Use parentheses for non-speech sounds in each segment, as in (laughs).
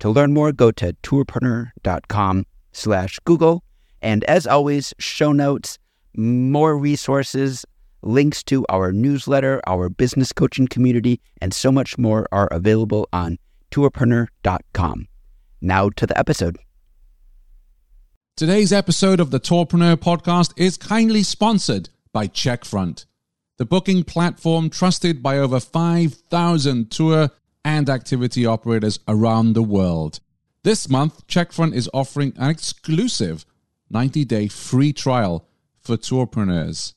To learn more, go to tourpreneur.com slash Google. And as always, show notes, more resources, links to our newsletter, our business coaching community, and so much more are available on tourpreneur.com. Now to the episode. Today's episode of the Tourpreneur podcast is kindly sponsored by Checkfront, the booking platform trusted by over 5,000 tour and activity operators around the world. This month, Checkfront is offering an exclusive 90 day free trial for tourpreneurs.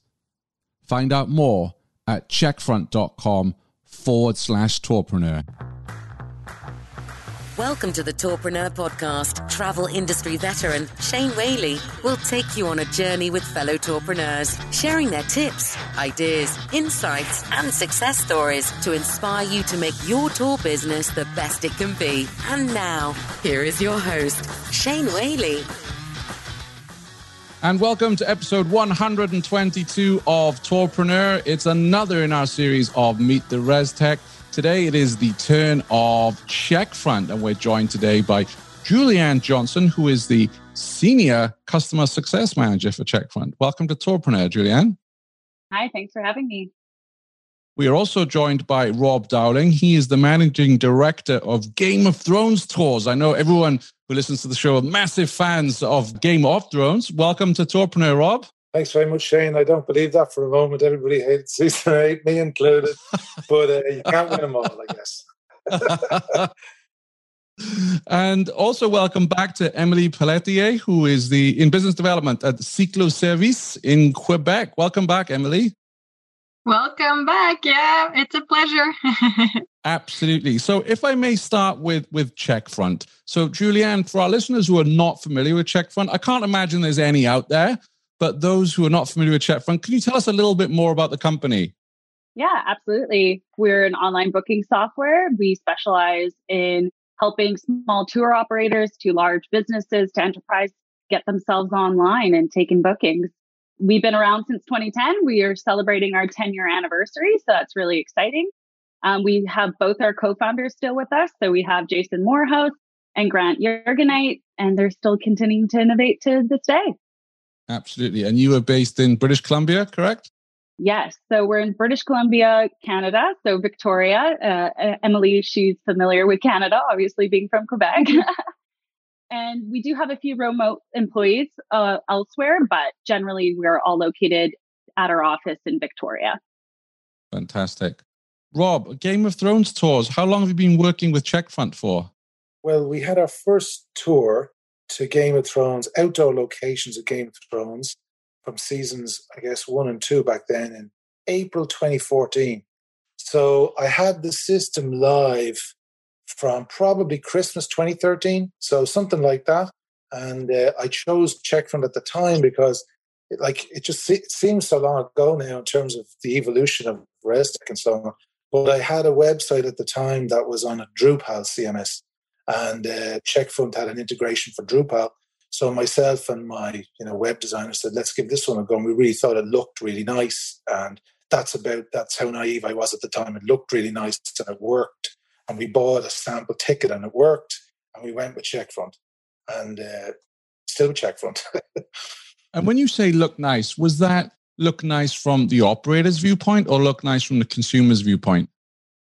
Find out more at checkfront.com forward slash tourpreneur. Welcome to the Tourpreneur Podcast. Travel industry veteran Shane Whaley will take you on a journey with fellow tourpreneurs, sharing their tips, ideas, insights, and success stories to inspire you to make your tour business the best it can be. And now, here is your host, Shane Whaley. And welcome to episode 122 of Tourpreneur. It's another in our series of Meet the ResTech. Today it is the turn of Checkfront, and we're joined today by Julianne Johnson, who is the Senior Customer Success Manager for Checkfront. Welcome to Tourpreneur, Julianne. Hi, thanks for having me. We are also joined by Rob Dowling. He is the Managing Director of Game of Thrones Tours. I know everyone who listens to the show are massive fans of Game of Thrones. Welcome to Tourpreneur, Rob. Thanks very much, Shane. I don't believe that for a moment. Everybody hates season eight, (laughs) me included. but uh, you can't win them all, I guess. (laughs) and also welcome back to Emilie Pelletier, who is the in business development at Cyclo Service in Quebec. Welcome back, Emilie. Welcome back. Yeah, it's a pleasure. (laughs) Absolutely. So, if I may start with with Checkfront. So, Julianne, for our listeners who are not familiar with Checkfront, I can't imagine there's any out there. But those who are not familiar with Checkfront, can you tell us a little bit more about the company? Yeah, absolutely. We're an online booking software. We specialize in helping small tour operators to large businesses to enterprise get themselves online and taking bookings. We've been around since 2010. We are celebrating our 10 year anniversary, so that's really exciting. Um, we have both our co founders still with us. So we have Jason Morehouse and Grant Jurgenite, and they're still continuing to innovate to this day. Absolutely. And you are based in British Columbia, correct? Yes. So we're in British Columbia, Canada. So Victoria. Uh, Emilie, she's familiar with Canada, obviously being from Quebec. (laughs) and we do have a few remote employees uh, elsewhere, but generally we're all located at our office in Victoria. Fantastic. Rob, Game of Thrones tours, how long have you been working with Checkfront for? Well, we had our first tour to Game of Thrones, outdoor locations of Game of Thrones from seasons, I guess, one and two back then in April 2014. So I had the system live from probably Christmas 2013, so something like that. And uh, I chose Checkfront at the time because, it, like, it just it seems so long ago now in terms of the evolution of ResTech and so on. But I had a website at the time that was on a Drupal CMS, and uh, Checkfront had an integration for Drupal. So myself and my you know web designer said, let's give this one a go. And we really thought it looked really nice, and that's about that's how naive I was at the time. It looked really nice and it worked. And we bought a sample ticket and it worked, and we went with Checkfront, and uh, still Checkfront. (laughs) and when you say look nice, was that look nice from the operator's viewpoint or look nice from the consumer's viewpoint?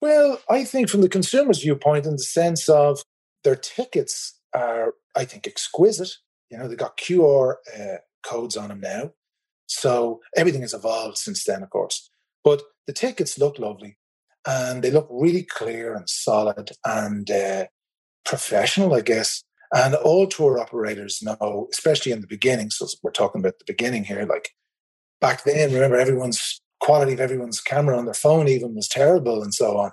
Well, I think from the consumer's viewpoint, in the sense of their tickets are, I think, exquisite. You know, they've got QR uh, codes on them now. So everything has evolved since then, of course. But the tickets look lovely and they look really clear and solid and uh, professional, I guess. And all tour operators know, especially in the beginning. So we're talking about the beginning here. Like back then, remember, everyone's quality of everyone's camera on their phone even was terrible and so on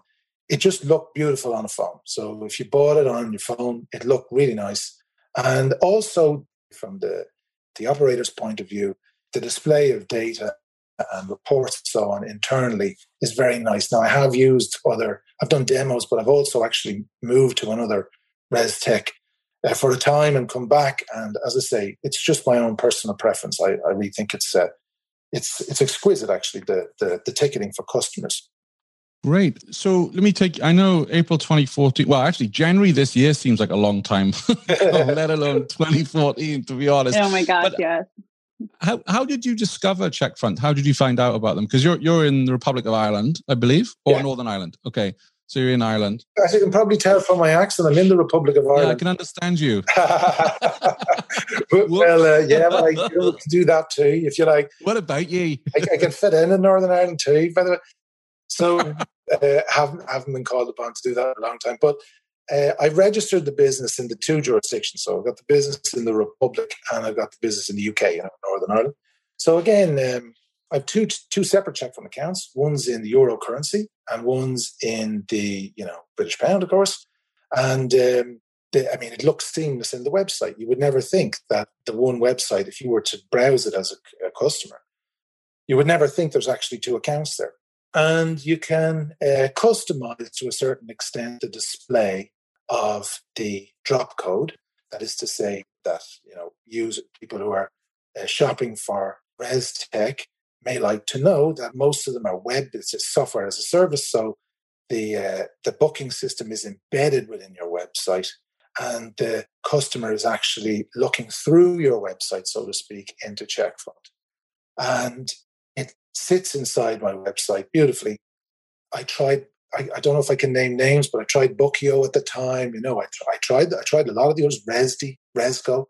it just looked beautiful on a phone. So if you bought it on your phone, it looked really nice. And also from the, the operator's point of view, the display of data and reports and so on internally is very nice. Now I have used other, I've done demos, but I've also actually moved to another res tech uh, for a time and come back. And as I say, it's just my own personal preference. I, I really think it's uh, it's it's exquisite actually the, the the ticketing for customers. Great. So let me take. I know April 2014. Well, actually, January this year seems like a long time, (laughs) (laughs) let alone 2014. To be honest. Oh my gosh, but yes. How how did you discover Checkfront? How did you find out about them? Because you're you're in the Republic of Ireland, I believe, or yeah. Northern Ireland. Okay, so you're in Ireland. As you can probably tell from my accent, I'm in the Republic of Ireland. Yeah, I can understand you. (laughs) well, uh, yeah, but I can do that too, if you like. What about you? I, I, can fit in in Northern Ireland too, by the way. So uh, haven't haven't been called upon to do that in a long time, but uh, I registered the business in the two jurisdictions. So I've got the business in the Republic and I've got the business in the UK, you know, Northern Ireland. So again, um, I have two two separate Checkfront accounts. One's in the euro currency and one's in the you know British pound, of course. And um, the, I mean, it looks seamless in the website. You would never think that the one website, if you were to browse it as a, a customer, you would never think there's actually two accounts there. And you can uh, customize to a certain extent the display of the drop code. That is to say that you know use people who are uh, shopping for res tech may like to know that most of them are web it's a software as a service so the uh, the booking system is embedded within your website and the customer is actually looking through your website so to speak into checkfront and sits inside my website beautifully i tried I, I, don't know if I can name names, but I tried Bookeo at the time. You know, I, I tried I tried a lot of the others, Rezdy, Rezgo,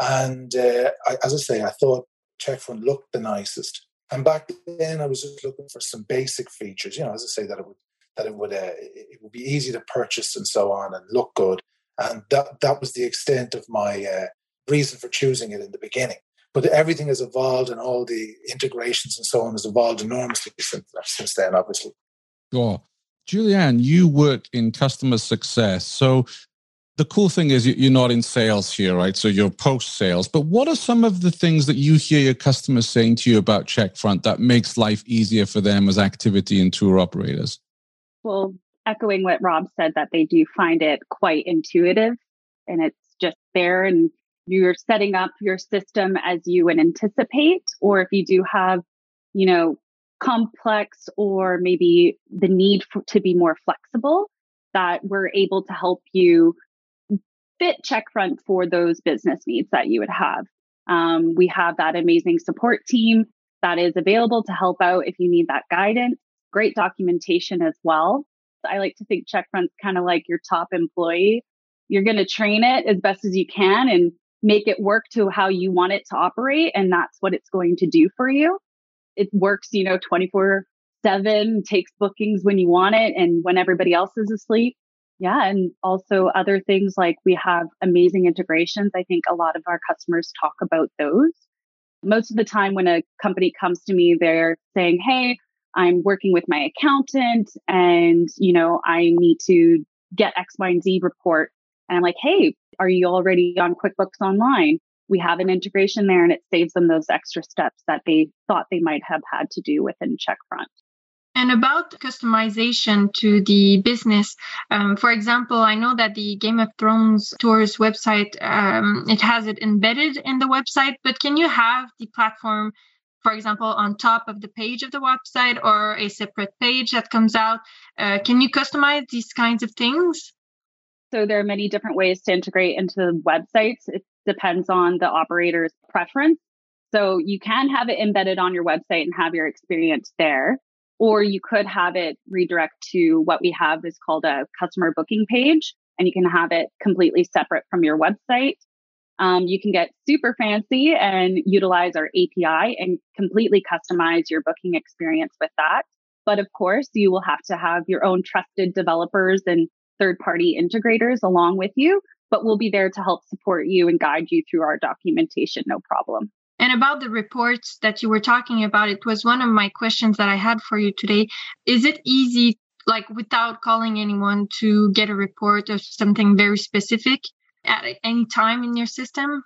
and uh, I, as I say, I thought Checkfront looked the nicest. And back then, I was just looking for some basic features. You know, as I say, that it would that it would uh, it would be easy to purchase and so on, and look good. And that that was the extent of my uh, reason for choosing it in the beginning. But everything has evolved, and all the integrations and so on has evolved enormously since since then. Obviously. Sure. Julianne, you work in customer success. So the cool thing is you're not in sales here, right? So you're post sales. But what are some of the things that you hear your customers saying to you about Checkfront that makes life easier for them as activity and tour operators? Well, echoing what Rob said, that they do find it quite intuitive and it's just there and you're setting up your system as you would anticipate. Or if you do have, you know, complex or maybe the need for, to be more flexible, that we're able to help you fit Checkfront for those business needs that you would have. Um, we have that amazing support team that is available to help out if you need that guidance. Great documentation as well. I like to think Checkfront's kind of like your top employee. You're going to train it as best as you can and make it work to how you want it to operate. And that's what it's going to do for you it works, you know, 24 seven, takes bookings when you want it and when everybody else is asleep. Yeah. And also other things like we have amazing integrations. I think a lot of our customers talk about those. Most of the time when a company comes to me, they're saying, Hey, I'm working with my accountant and, you know, I need to get X, Y, and Z report. And I'm like, Hey, are you already on QuickBooks Online? we have an integration there and it saves them those extra steps that they thought they might have had to do within Checkfront. And about customization to the business, um, for example, I know that the Game of Thrones tours website um, it has it embedded in the website, but can you have the platform, for example, on top of the page of the website or a separate page that comes out? Uh, can you customize these kinds of things? So there are many different ways to integrate into websites. It depends on the operator's preference. So you can have it embedded on your website and have your experience there. Or you could have it redirect to what we have is called a customer booking page, and you can have it completely separate from your website. Um, you can get super fancy and utilize our API and completely customize your booking experience with that. But of course, you will have to have your own trusted developers and third party integrators along with you, but we'll be there to help support you and guide you through our documentation, no problem. And about the reports that you were talking about, it was one of my questions that I had for you today. Is it easy, like without calling anyone, to get a report of something very specific? at any time in your system?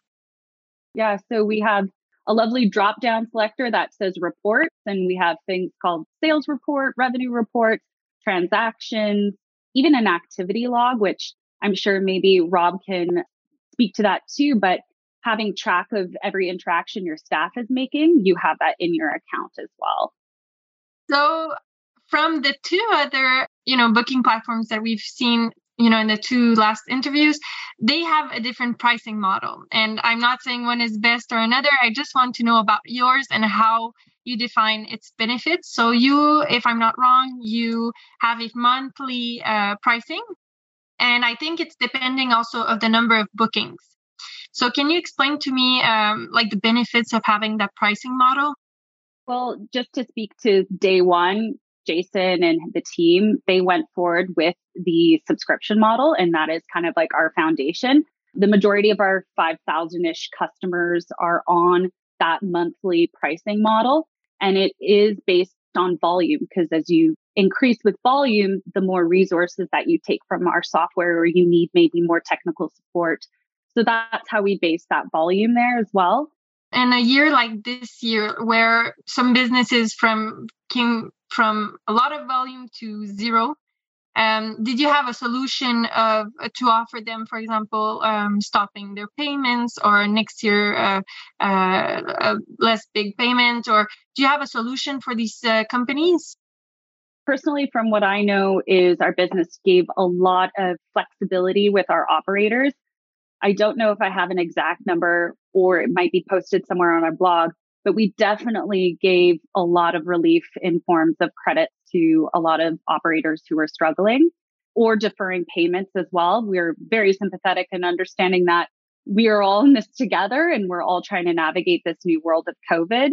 Yeah, so we have a lovely drop down selector that says reports, and we have things called sales report, revenue reports, transactions, even an activity log, which I'm sure maybe Rob can speak to that too. But having track of every interaction your staff is making, you have that in your account as well. So, from the two other, you know, booking platforms that we've seen you know in the two last interviews they have a different pricing model and i'm not saying one is best or another i just want to know about yours and how you define its benefits. So you if i'm not wrong you have a monthly uh, pricing. And i think it's depending also of the number of bookings. So can you explain to me um, like the benefits of having that pricing model? Well just to speak to day one Jason and the team, they went forward with the subscription model, and that is kind of like our foundation. The majority of our 5,000 ish customers are on that monthly pricing model, and it is based on volume because as you increase with volume, the more resources that you take from our software or you need maybe more technical support. So that's how we base that volume there as well. And a year like this year, where some businesses from came from a lot of volume to zero. Um, did you have a solution uh, to offer them, for example, um, stopping their payments or next year uh, uh, a less big payment? Or do you have a solution for these uh, companies? Personally, from what I know, is our business gave a lot of flexibility with our operators. I don't know if I have an exact number or it might be posted somewhere on our blog, but we definitely gave a lot of relief in forms of credits to a lot of operators who were struggling or deferring payments as well. We're very sympathetic and understanding that we are all in this together and we're all trying to navigate this new world of COVID.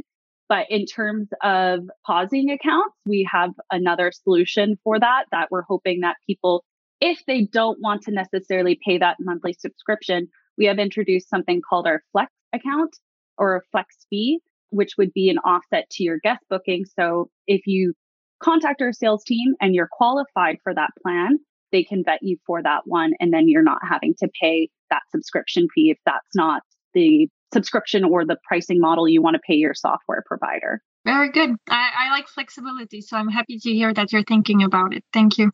But in terms of pausing accounts, we have another solution for that, that we're hoping that people, if they don't want to necessarily pay that monthly subscription, we have introduced something called our Flex account or a Flex fee, which would be an offset to your guest booking. So if you contact our sales team and you're qualified for that plan, they can vet you for that one. And then you're not having to pay that subscription fee if that's not the subscription or the pricing model you want to pay your software provider. Very good. I, I like flexibility. So I'm happy to hear that you're thinking about it. Thank you.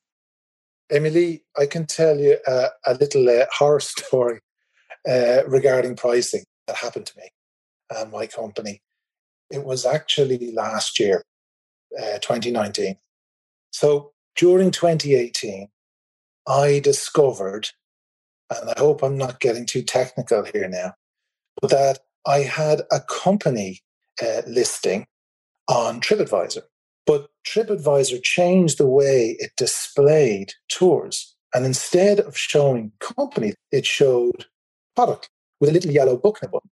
Emilie, I can tell you uh, a little uh, horror (laughs) story uh, regarding pricing that happened to me and my company. It was actually last year, uh, 2019. So during 2018, I discovered, and I hope I'm not getting too technical here now, but that I had a company uh, listing on TripAdvisor. But TripAdvisor changed the way it displayed tours. And instead of showing company, it showed product with a little yellow book in button.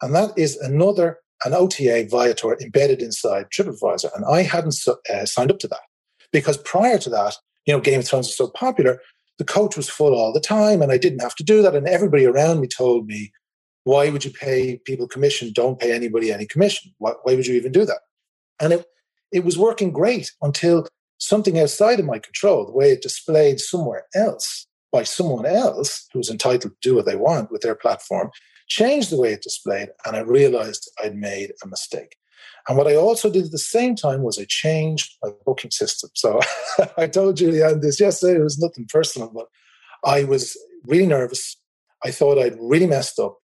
And that is another an OTA Viator embedded inside TripAdvisor. And I hadn't uh, signed up to that because prior to that, you know, Game of Thrones was so popular, the coach was full all the time and I didn't have to do that. And everybody around me told me, why would you pay people commission? Don't pay anybody any commission. Why, why would you even do that? And it, it was working great until something outside of my control, the way it displayed somewhere else by someone else who's entitled to do what they want with their platform, changed the way it displayed, and I realized I'd made a mistake. And what I also did at the same time was I changed my booking system. So (laughs) I told Julianne this yesterday. It was nothing personal, but I was really nervous. I thought I'd really messed up.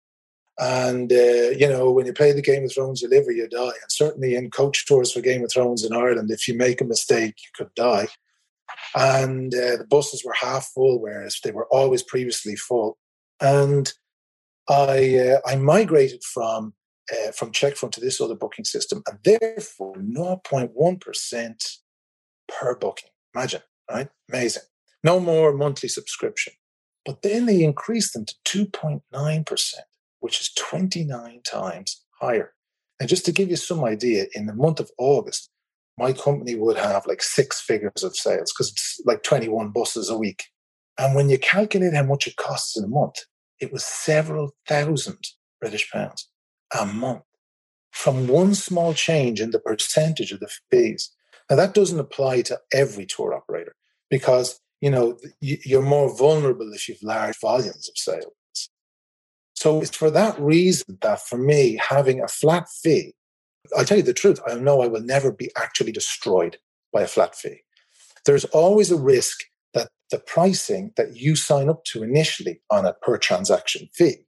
And, uh, you know, when you play the Game of Thrones, you live or you die. And certainly in coach tours for Game of Thrones in Ireland, if you make a mistake, you could die. And uh, the buses were half full, whereas they were always previously full. And I uh, I migrated from uh, from Checkfront to this other booking system, and therefore 0.1 percent per booking. Imagine, right? Amazing. No more monthly subscription. But then they increased them to 2.9 percent, which is 29 times higher. And just to give you some idea, in the month of August, my company would have like six figures of sales because it's like 21 buses a week. And when you calculate how much it costs in a month, it was several thousand British pounds a month from one small change in the percentage of the fees. Now, that doesn't apply to every tour operator because you know you're more vulnerable if you've large volumes of sales. So it's for that reason that for me, having a flat fee, I'll tell you the truth, I know I will never be actually destroyed by a flat fee. There's always a risk the pricing that you sign up to initially on a per transaction fee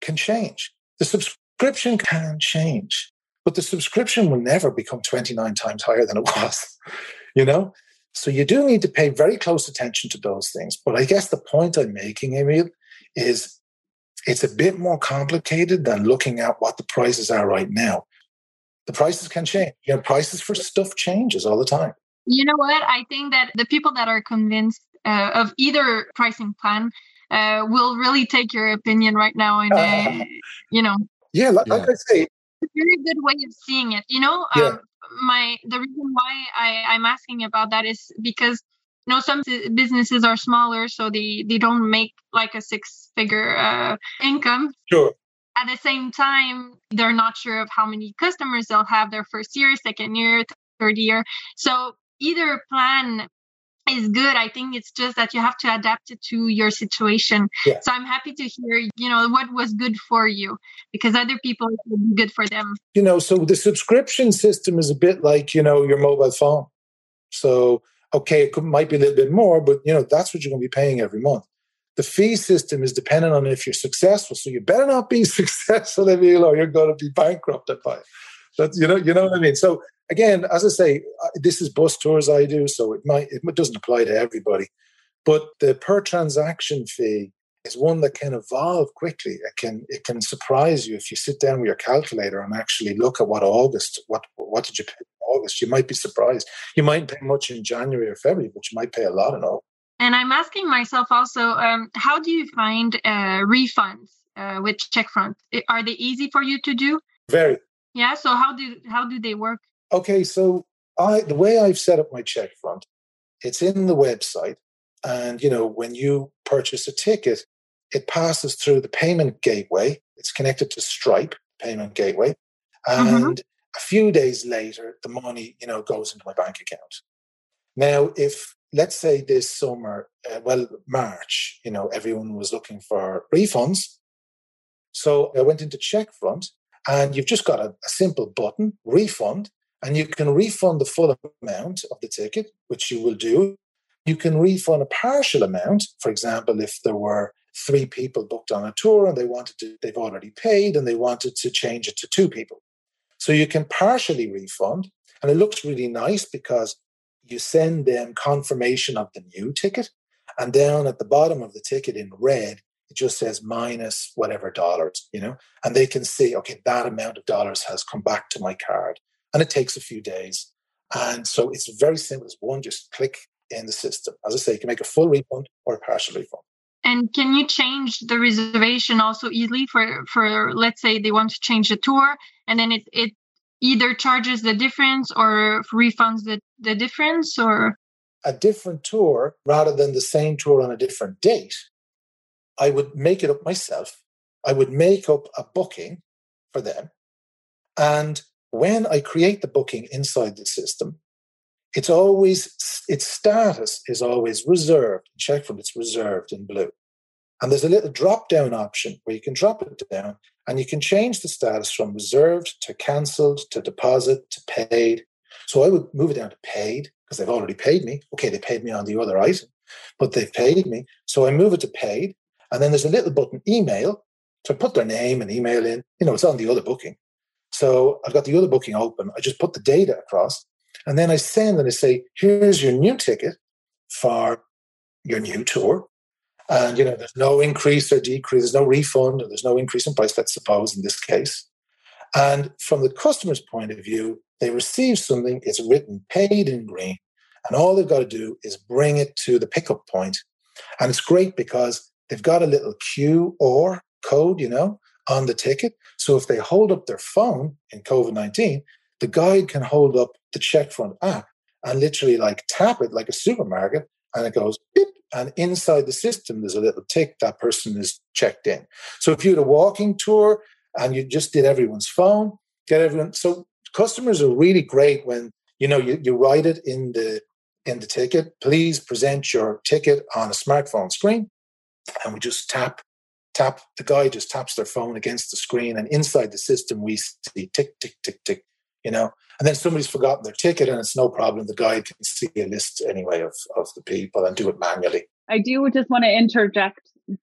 can change. The subscription can change, but the subscription will never become 29 times higher than it (laughs) was, you know? So you do need to pay very close attention to those things. But I guess the point I'm making, Emil, is it's a bit more complicated than looking at what the prices are right now. The prices can change. You know, prices for stuff changes all the time. You know what? I think that the people that are convinced uh, of either pricing plan uh, will really take your opinion right now and uh, (laughs) you know yeah like, yeah. like, i say it's a very good way of seeing it you know yeah. um, my the reason why I, i'm asking about that is because you know some businesses are smaller so they they don't make like a six figure uh, income sure at the same time they're not sure of how many customers they'll have their first year second year third year so either plan is good. I think it's just that you have to adapt it to your situation. Yeah. So I'm happy to hear, you know, what was good for you because other people it will be good for them. You know, so the subscription system is a bit like, you know, your mobile phone. So, okay, it could, might be a little bit more, but, you know, that's what you're going to be paying every month. The fee system is dependent on if you're successful. So you better not be (laughs) successful, Emil, or you're going to be bankrupted by it. That's, you know, you know what I mean? So again, as I say, this is bus tours I do, so it might it doesn't apply to everybody. But the per transaction fee is one that can evolve quickly. It can it can surprise you if you sit down with your calculator and actually look at what August what what did you pay in August. You might be surprised. You might pay much in January or February, but you might pay a lot in August. And I'm asking myself also, um, how do you find uh, refunds uh, with Checkfront? Are they easy for you to do? Very. Yeah. So how do how do they work? Okay, so I the way I've set up my check front, it's in the website, and you know when you purchase a ticket, it passes through the payment gateway. It's connected to Stripe payment gateway, mm-hmm. and mm-hmm. a few days later, the money you know goes into my bank account. Now, if let's say this summer, uh, well, March, you know, everyone was looking for refunds. So I went into Checkfront, and you've just got a, a simple button, refund, and you can refund the full amount of the ticket, which you will do. You can refund a partial amount. For example, if there were three people booked on a tour and they wanted to, they've already paid and they wanted to change it to two people. So you can partially refund. And it looks really nice because you send them confirmation of the new ticket. And down at the bottom of the ticket in red, it just says minus whatever dollars, you know, and they can see, okay, that amount of dollars has come back to my card and it takes a few days. And so it's very simple. It's one, just click in the system. As I say, you can make a full refund or a partial refund. And can you change the reservation also easily for, for let's say they want to change the tour and then it, it either charges the difference or refunds the, the difference or a different tour rather than the same tour on a different date, I would make it up myself. I would make up a booking for them and when I create the booking inside the system, it's always its status is always reserved. Checkfront it's reserved in blue. And there's a little drop down option where you can drop it down and you can change the status from reserved to cancelled to deposit to paid. So I would move it down to paid because they've already paid me. Okay, they paid me on the other item, but they've paid me. So I move it to paid. And then there's a little button email to put their name and email in. You know, it's on the other booking. So I've got the other booking open. I just put the data across and then I send and I say, here's your new ticket for your new tour. And, you know, there's no increase or decrease, there's no refund, or there's no increase in price, let's suppose in this case. And from the customer's point of view, they receive something, it's written paid in green, and all they've got to do is bring it to the pickup point. And it's great because they've got a little QR code, you know, on the ticket. So if they hold up their phone in COVID 19, the guide can hold up the Checkfront app and literally like tap it like a supermarket and it goes beep. And inside the system, there's a little tick that person is checked in. So if you had a walking tour and you just did everyone's phone, get everyone. So customers are really great when you know you, you write it in the in the ticket. Please present your ticket on a smartphone screen, and we just tap tap the guy just taps their phone against the screen, and inside the system we see tick tick tick tick. You know, and then somebody's forgotten their ticket, and it's no problem. The guy can see a list anyway of of the people and do it manually. I do just want to interject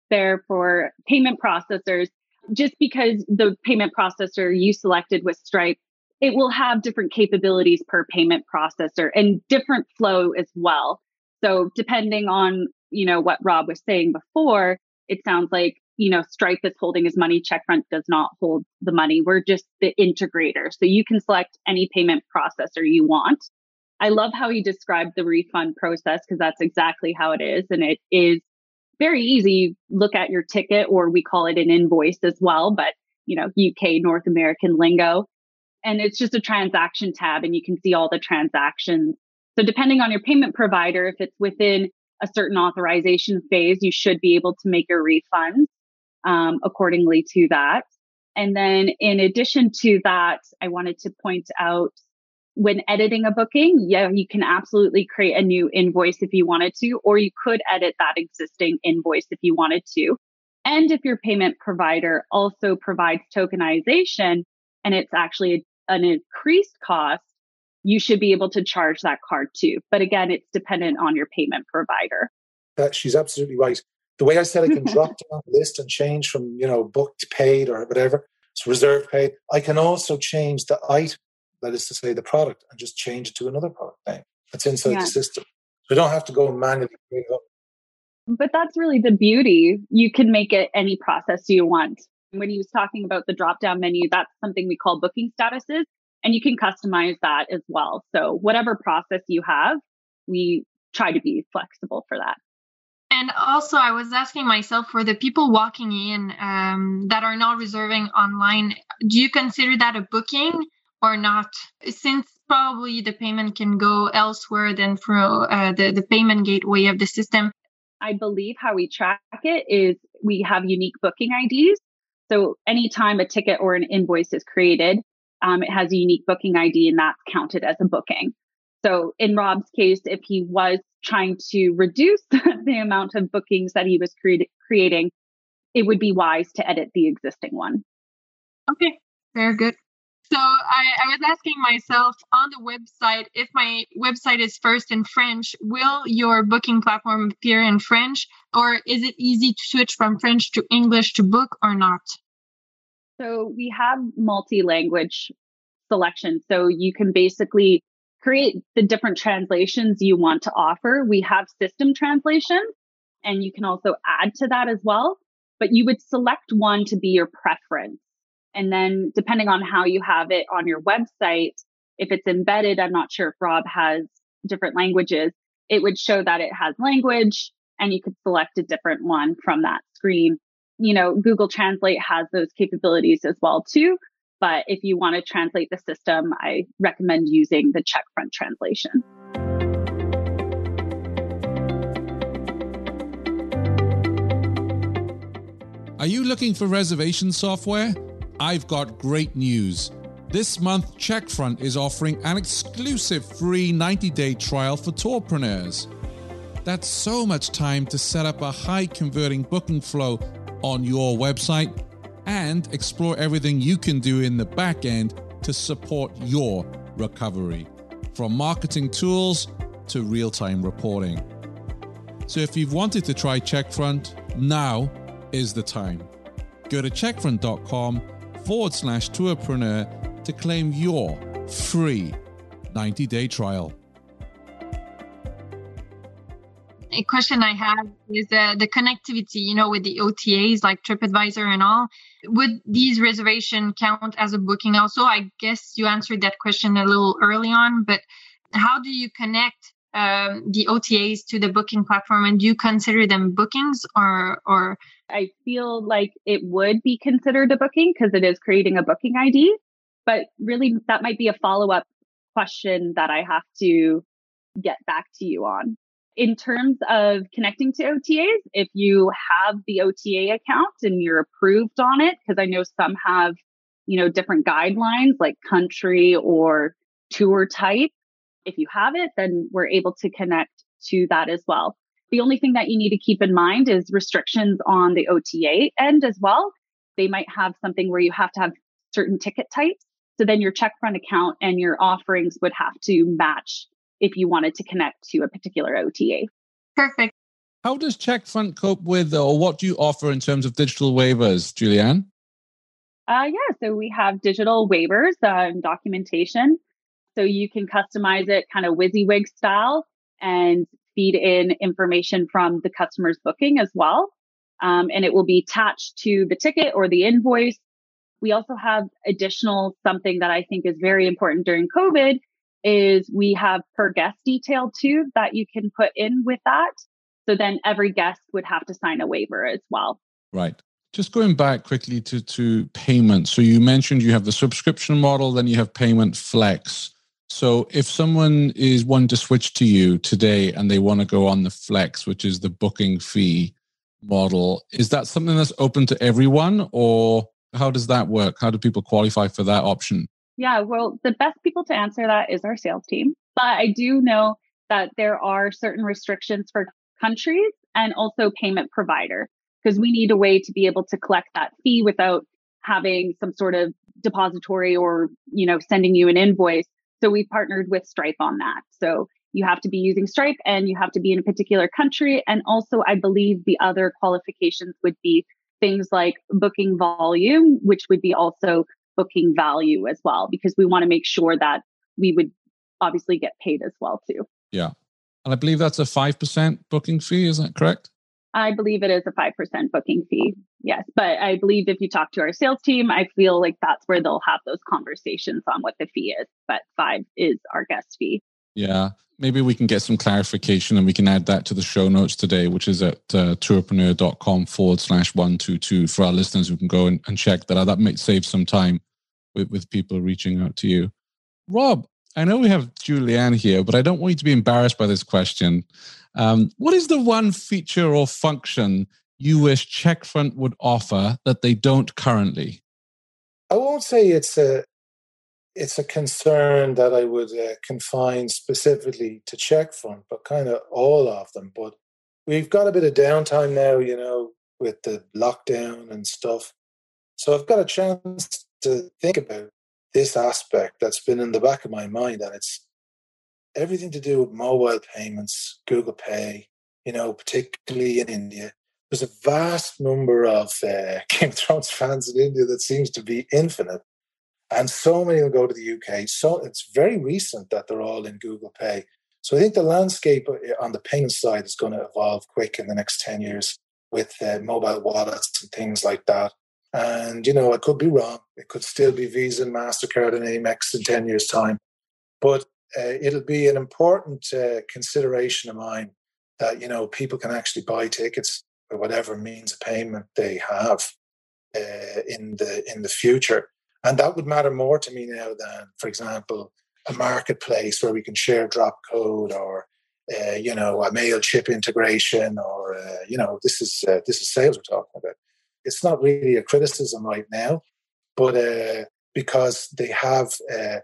there for payment processors. Just because the payment processor you selected was Stripe, it will have different capabilities per payment processor and different flow as well. So depending on, you know, what Rob was saying before, it sounds like, you know, Stripe is holding his money, Checkfront does not hold the money. We're just the integrator. So you can select any payment processor you want. I love how he described the refund process because that's exactly how it is. And it is very easy. Look at your ticket, or we call it an invoice as well, but you know, UK, North American lingo. And it's just a transaction tab and you can see all the transactions. So depending on your payment provider, if it's within a certain authorization phase, you should be able to make your refund um, accordingly to that. And then in addition to that, I wanted to point out when editing a booking, yeah, you can absolutely create a new invoice if you wanted to, or you could edit that existing invoice if you wanted to. And if your payment provider also provides tokenization and it's actually an increased cost, you should be able to charge that card too. But again, it's dependent on your payment provider. That she's absolutely right. The way I said I can (laughs) drop down the list and change from, you know, booked paid or whatever, it's reserved paid. I can also change the item that is to say the product, and just change it to another product name that's inside yeah. the system. So you don't have to go and manually create it up. But that's really the beauty. You can make it any process you want. When he was talking about the drop down menu, that's something we call booking statuses, and you can customize that as well. So, whatever process you have, we try to be flexible for that. And also, I was asking myself for the people walking in um, that are not reserving online, do you consider that a booking? or not since probably the payment can go elsewhere than through uh, the, the payment gateway of the system i believe how we track it is we have unique booking ids so anytime a ticket or an invoice is created um, it has a unique booking id and that's counted as a booking. So in rob's case if he was trying to reduce (laughs) the amount of bookings that he was create- creating it would be wise to edit the existing one. Okay very good. So I, I, was asking myself on the website if my website is first in French, will your booking platform appear in French, or is it easy to switch from French to English to book or not? So we have multi-language selection, so you can basically create the different translations you want to offer. We have system translations, and you can also add to that as well. But you would select one to be your preference. And then depending on how you have it on your website, if it's embedded, I'm not sure if Rob has different languages, it would show that it has language and you could select a different one from that screen. You know, Google Translate has those capabilities as well too. But if you want to translate the system, I recommend using the Checkfront translation. Are you looking for reservation software? I've got great news. This month, Checkfront is offering an exclusive free 90 day trial for tourpreneurs. That's so much time to set up a high converting booking flow on your website and explore everything you can do in the back end to support your recovery, from marketing tools to real time reporting. So if you've wanted to try Checkfront, now is the time. Go to checkfront.com forward slash tourpreneur to claim your free 90 day trial. A question I have is uh, the connectivity, you know, with the OTAs like TripAdvisor and all. Would these reservation count as a booking also? I guess you answered that question a little early on, but how do you connect um, the OTAs to the booking platform, and do you consider them bookings or or? I feel like it would be considered a booking because it is creating a booking ID, but really that might be a follow up question that I have to get back to you on. In terms of connecting to OTAs, if you have the OTA account and you're approved on it, because I know some have, you know, different guidelines like country or tour type, if you have it, then we're able to connect to that as well. The only thing that you need to keep in mind is restrictions on the OTA end as well. They might have something where you have to have certain ticket types. So then your checkfront account and your offerings would have to match if you wanted to connect to a particular OTA. Perfect. How does Checkfront cope with, or what do you offer in terms of digital waivers, Julianne? Uh, yeah, so we have digital waivers uh, and documentation. So you can customize it kind of WYSIWYG style and feed in information from the customer's booking as well. Um, and it will be attached to the ticket or the invoice. We also have additional something that I think is very important during COVID is we have per guest detail too that you can put in with that. So then every guest would have to sign a waiver as well. Right. Just going back quickly to, to payment. So you mentioned you have the subscription model, then you have payment flex. So if someone is wanting to switch to you today and they want to go on the flex, which is the booking fee model, is that something that's open to everyone or how does that work? How do people qualify for that option? Yeah, well, the best people to answer that is our sales team. But I do know that there are certain restrictions for countries and also payment provider because we need a way to be able to collect that fee without having some sort of depository or, you know, sending you an invoice. So we partnered with Stripe on that. So you have to be using Stripe and you have to be in a particular country. And also, I believe the other qualifications would be things like booking volume, which would be also booking value as well, because we want to make sure that we would obviously get paid as well too. Yeah. And I believe that's a 5% booking fee. Is that correct? I believe it is a 5% booking fee. Yes. But I believe if you talk to our sales team, I feel like that's where they'll have those conversations on what the fee is. But five is our guest fee. Yeah. Maybe we can get some clarification and we can add that to the show notes today, which is at uh, tourpreneur.com forward slash 122 for our listeners who can go and, and check that out. That might save some time with, with people reaching out to you. Rob, I know we have Julianne here, but I don't want you to be embarrassed by this question. Um, what is the one feature or function you wish Checkfront would offer that they don't currently? I won't say it's a it's a concern that I would uh, confine specifically to Checkfront, but kind of all of them. But we've got a bit of downtime now, you know, with the lockdown and stuff. So I've got a chance to think about this aspect that's been in the back of my mind, and it's everything to do with mobile payments, Google Pay, you know, particularly in India. There's a vast number of uh, (laughs) Game of Thrones fans in India that seems to be infinite. And so many will go to the UK. So it's very recent that they're all in Google Pay. So I think the landscape uh, on the payment side is going to evolve quick in the next 10 years with uh, mobile wallets and things like that. And, you know, I could be wrong. It could still be Visa and MasterCard and Amex in 10 years' time. But uh, it'll be an important uh, consideration of mine that, you know, people can actually buy tickets or whatever means of payment they have in the in the future. And that would matter more to me now than, for example, a marketplace where we can share drop code or uh, you know a Mailchimp integration or uh, you know this is uh, this is sales we're talking about it's not really a criticism right now, but uh, because they have uh,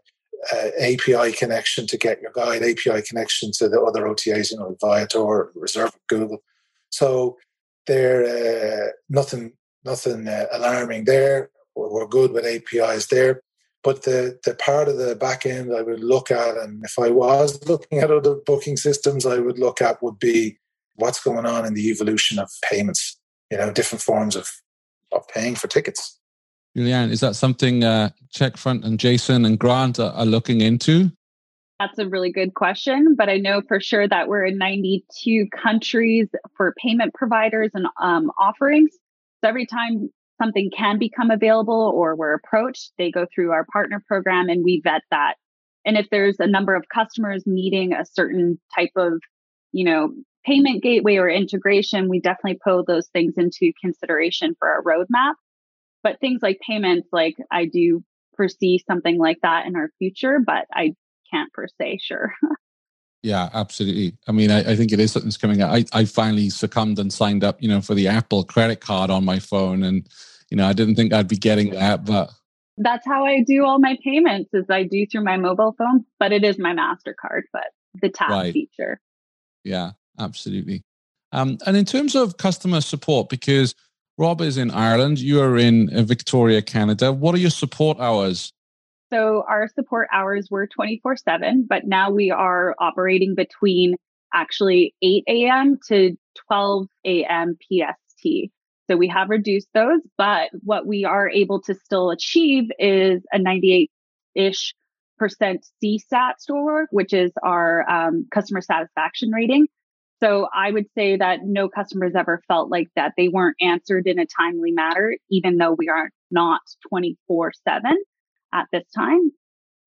API connection to GetYourGuide, API connection to the other OTAs, you know, Viator, Reserve, Google. So they're uh, nothing, nothing alarming there. We're, we're good with APIs there. But the, the part of the back end I would look at, and if I was looking at other booking systems, I would look at would be what's going on in the evolution of payments. You know, different forms of of paying for tickets. Julianne, is that something uh, Checkfront and Jason and Grant are, are looking into? That's a really good question, but I know for sure that we're in 92 countries for payment providers and um, offerings. So every time something can become available or we're approached, they go through our partner program and we vet that. And if there's a number of customers needing a certain type of, you know, payment gateway or integration, we definitely pull those things into consideration for our roadmap. But things like payments, like I do foresee something like that in our future, but I can't per se sure. (laughs) yeah, absolutely. I mean, I, I, think it is something's coming out. I, I finally succumbed and signed up, you know, for the Apple credit card on my phone. And, you know, I didn't think I'd be getting that, but that's how I do all my payments is I do through my mobile phone, but it is my MasterCard, but the tap right. feature. Yeah absolutely. Um, and in terms of customer support, because Rob is in Ireland, you are in uh, Victoria, Canada. What are your support hours? So our support hours were 24 7, but now we are operating between actually 8 a.m. to 12 a.m. PST. So we have reduced those, but what we are able to still achieve is a 98 ish percent CSAT score, which is our um, customer satisfaction rating. So I would say that no customers ever felt like that they weren't answered in a timely manner, even though we are not 24 7 at this time.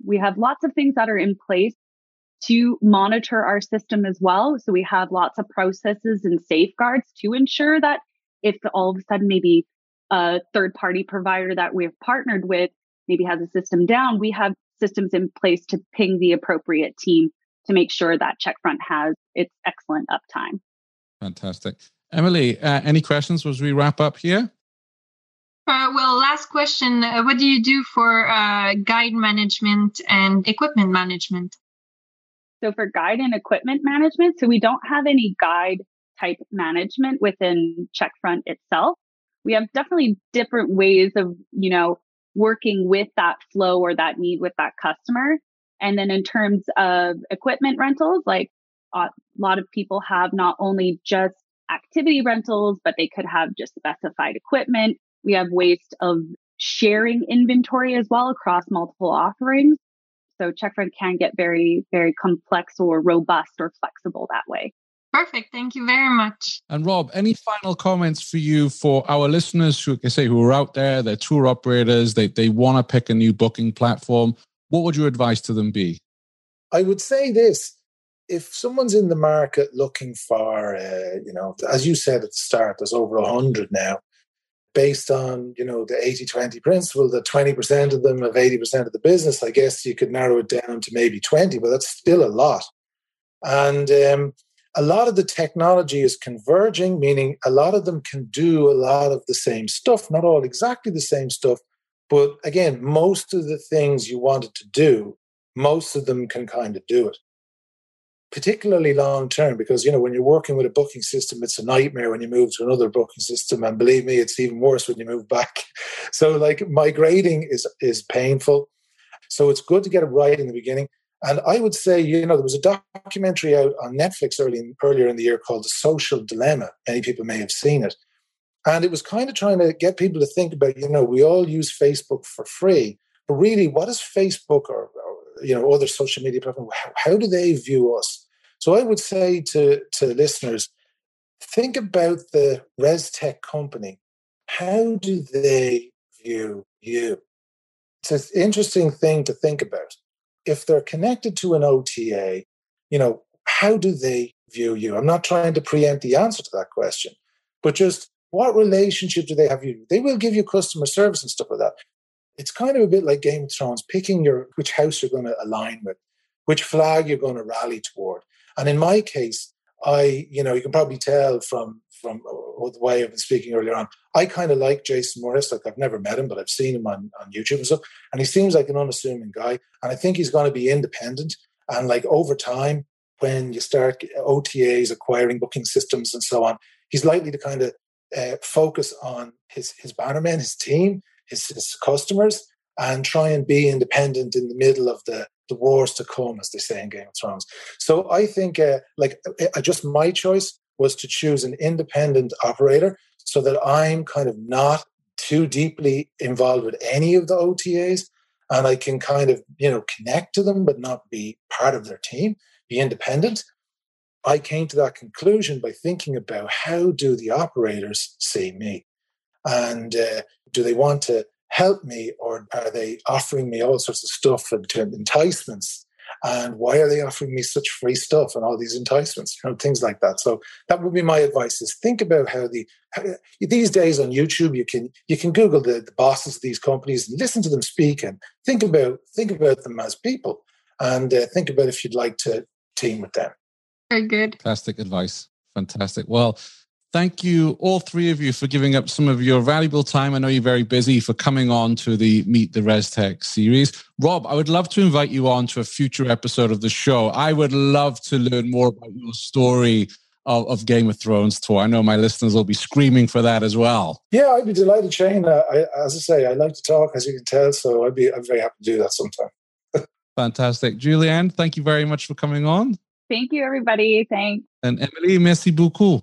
We have lots of things that are in place to monitor our system as well. So we have lots of processes and safeguards to ensure that if all of a sudden maybe a third party provider that we've partnered with maybe has a system down, we have systems in place to ping the appropriate team to make sure that Checkfront has its excellent uptime. Fantastic. Emilie, uh, any questions as we wrap up here? Uh, well, last question. Uh, what do you do for uh, guide management and equipment management? So, for guide and equipment management, so we don't have any guide type management within Checkfront itself. We have definitely different ways of, you know, working with that flow or that need with that customer. And then in terms of equipment rentals, like a lot of people have not only just activity rentals, but they could have just specified equipment we have ways of sharing inventory as well across multiple offerings. So Checkfront can get very, very complex or robust or flexible that way. Perfect. Thank you very much. And Rob, any final comments for you for our listeners who can say who are out there, they're tour operators, they, they want to pick a new booking platform. What would your advice to them be? I would say this. If someone's in the market looking for, uh, you know, as you said at the start, there's over a hundred now based on you know the 80-20 principle that 20% of them have 80% of the business i guess you could narrow it down to maybe 20 but that's still a lot. And um, a lot of the technology is converging meaning a lot of them can do a lot of the same stuff not all exactly the same stuff but again most of the things you wanted to do most of them can kind of do it particularly long term because you know when you're working with a booking system it's a nightmare when you move to another booking system and believe me it's even worse when you move back. (laughs) So like migrating is is painful. So it's good to get it right in the beginning. And i would say you know there was a documentary out on netflix early in, earlier in the year called the social dilemma. Many people may have seen it. And it was kind of trying to get people to think about you know we all use facebook for free but really what is facebook or, or you know other social media platforms how, how do they view us so I would say to, to listeners, think about the res tech company. How do they view you? It's an interesting thing to think about. If they're connected to an OTA, you know, how do they view you? I'm not trying to preempt the answer to that question, but just what relationship do they have you? They will give you customer service and stuff like that. It's kind of a bit like Game of Thrones, picking your which house you're going to align with, which flag you're going to rally toward. And in my case, I, you know, you can probably tell from from uh, the way I've been speaking earlier on, I kind of like Jason Morris. Like I've never met him, but I've seen him on, on YouTube and stuff. And he seems like an unassuming guy. And I think he's going to be independent. And like over time, when you start OTAs acquiring booking systems and so on, he's likely to kind of uh, focus on his his bannermen, his team, his, his customers, and try and be independent in the middle of the the wars to come, as they say in Game of Thrones. So I think, uh, like, uh, just my choice was to choose an independent operator so that I'm kind of not too deeply involved with any of the OTAs and I can kind of, you know, connect to them but not be part of their team, be independent. I came to that conclusion by thinking about how do the operators see me? And uh, do they want to help me or are they offering me all sorts of stuff and enticements? And why are they offering me such free stuff and all these enticements you know things like that? So that would be my advice is think about how the how, these days on youtube you can you can google the, the bosses of these companies and listen to them speak and think about think about them as people. And uh, think about if you'd like to team with them. Very good. Fantastic advice. Fantastic. Well Thank you, all three of you, for giving up some of your valuable time. I know you're very busy for coming on to the Meet the ResTech series. Rob, I would love to invite you on to a future episode of the show. I would love to learn more about your story of, of, Game of Thrones tour. I know my listeners will be screaming for that as well. Yeah, I'd be delighted, Shane. Uh, I, as I say, I like to talk, as you can tell, so I'd be I'm very happy to do that sometime. (laughs) Fantastic. Julianne, thank you very much for coming on. Thank you, everybody. Thanks. And Emilie, merci beaucoup.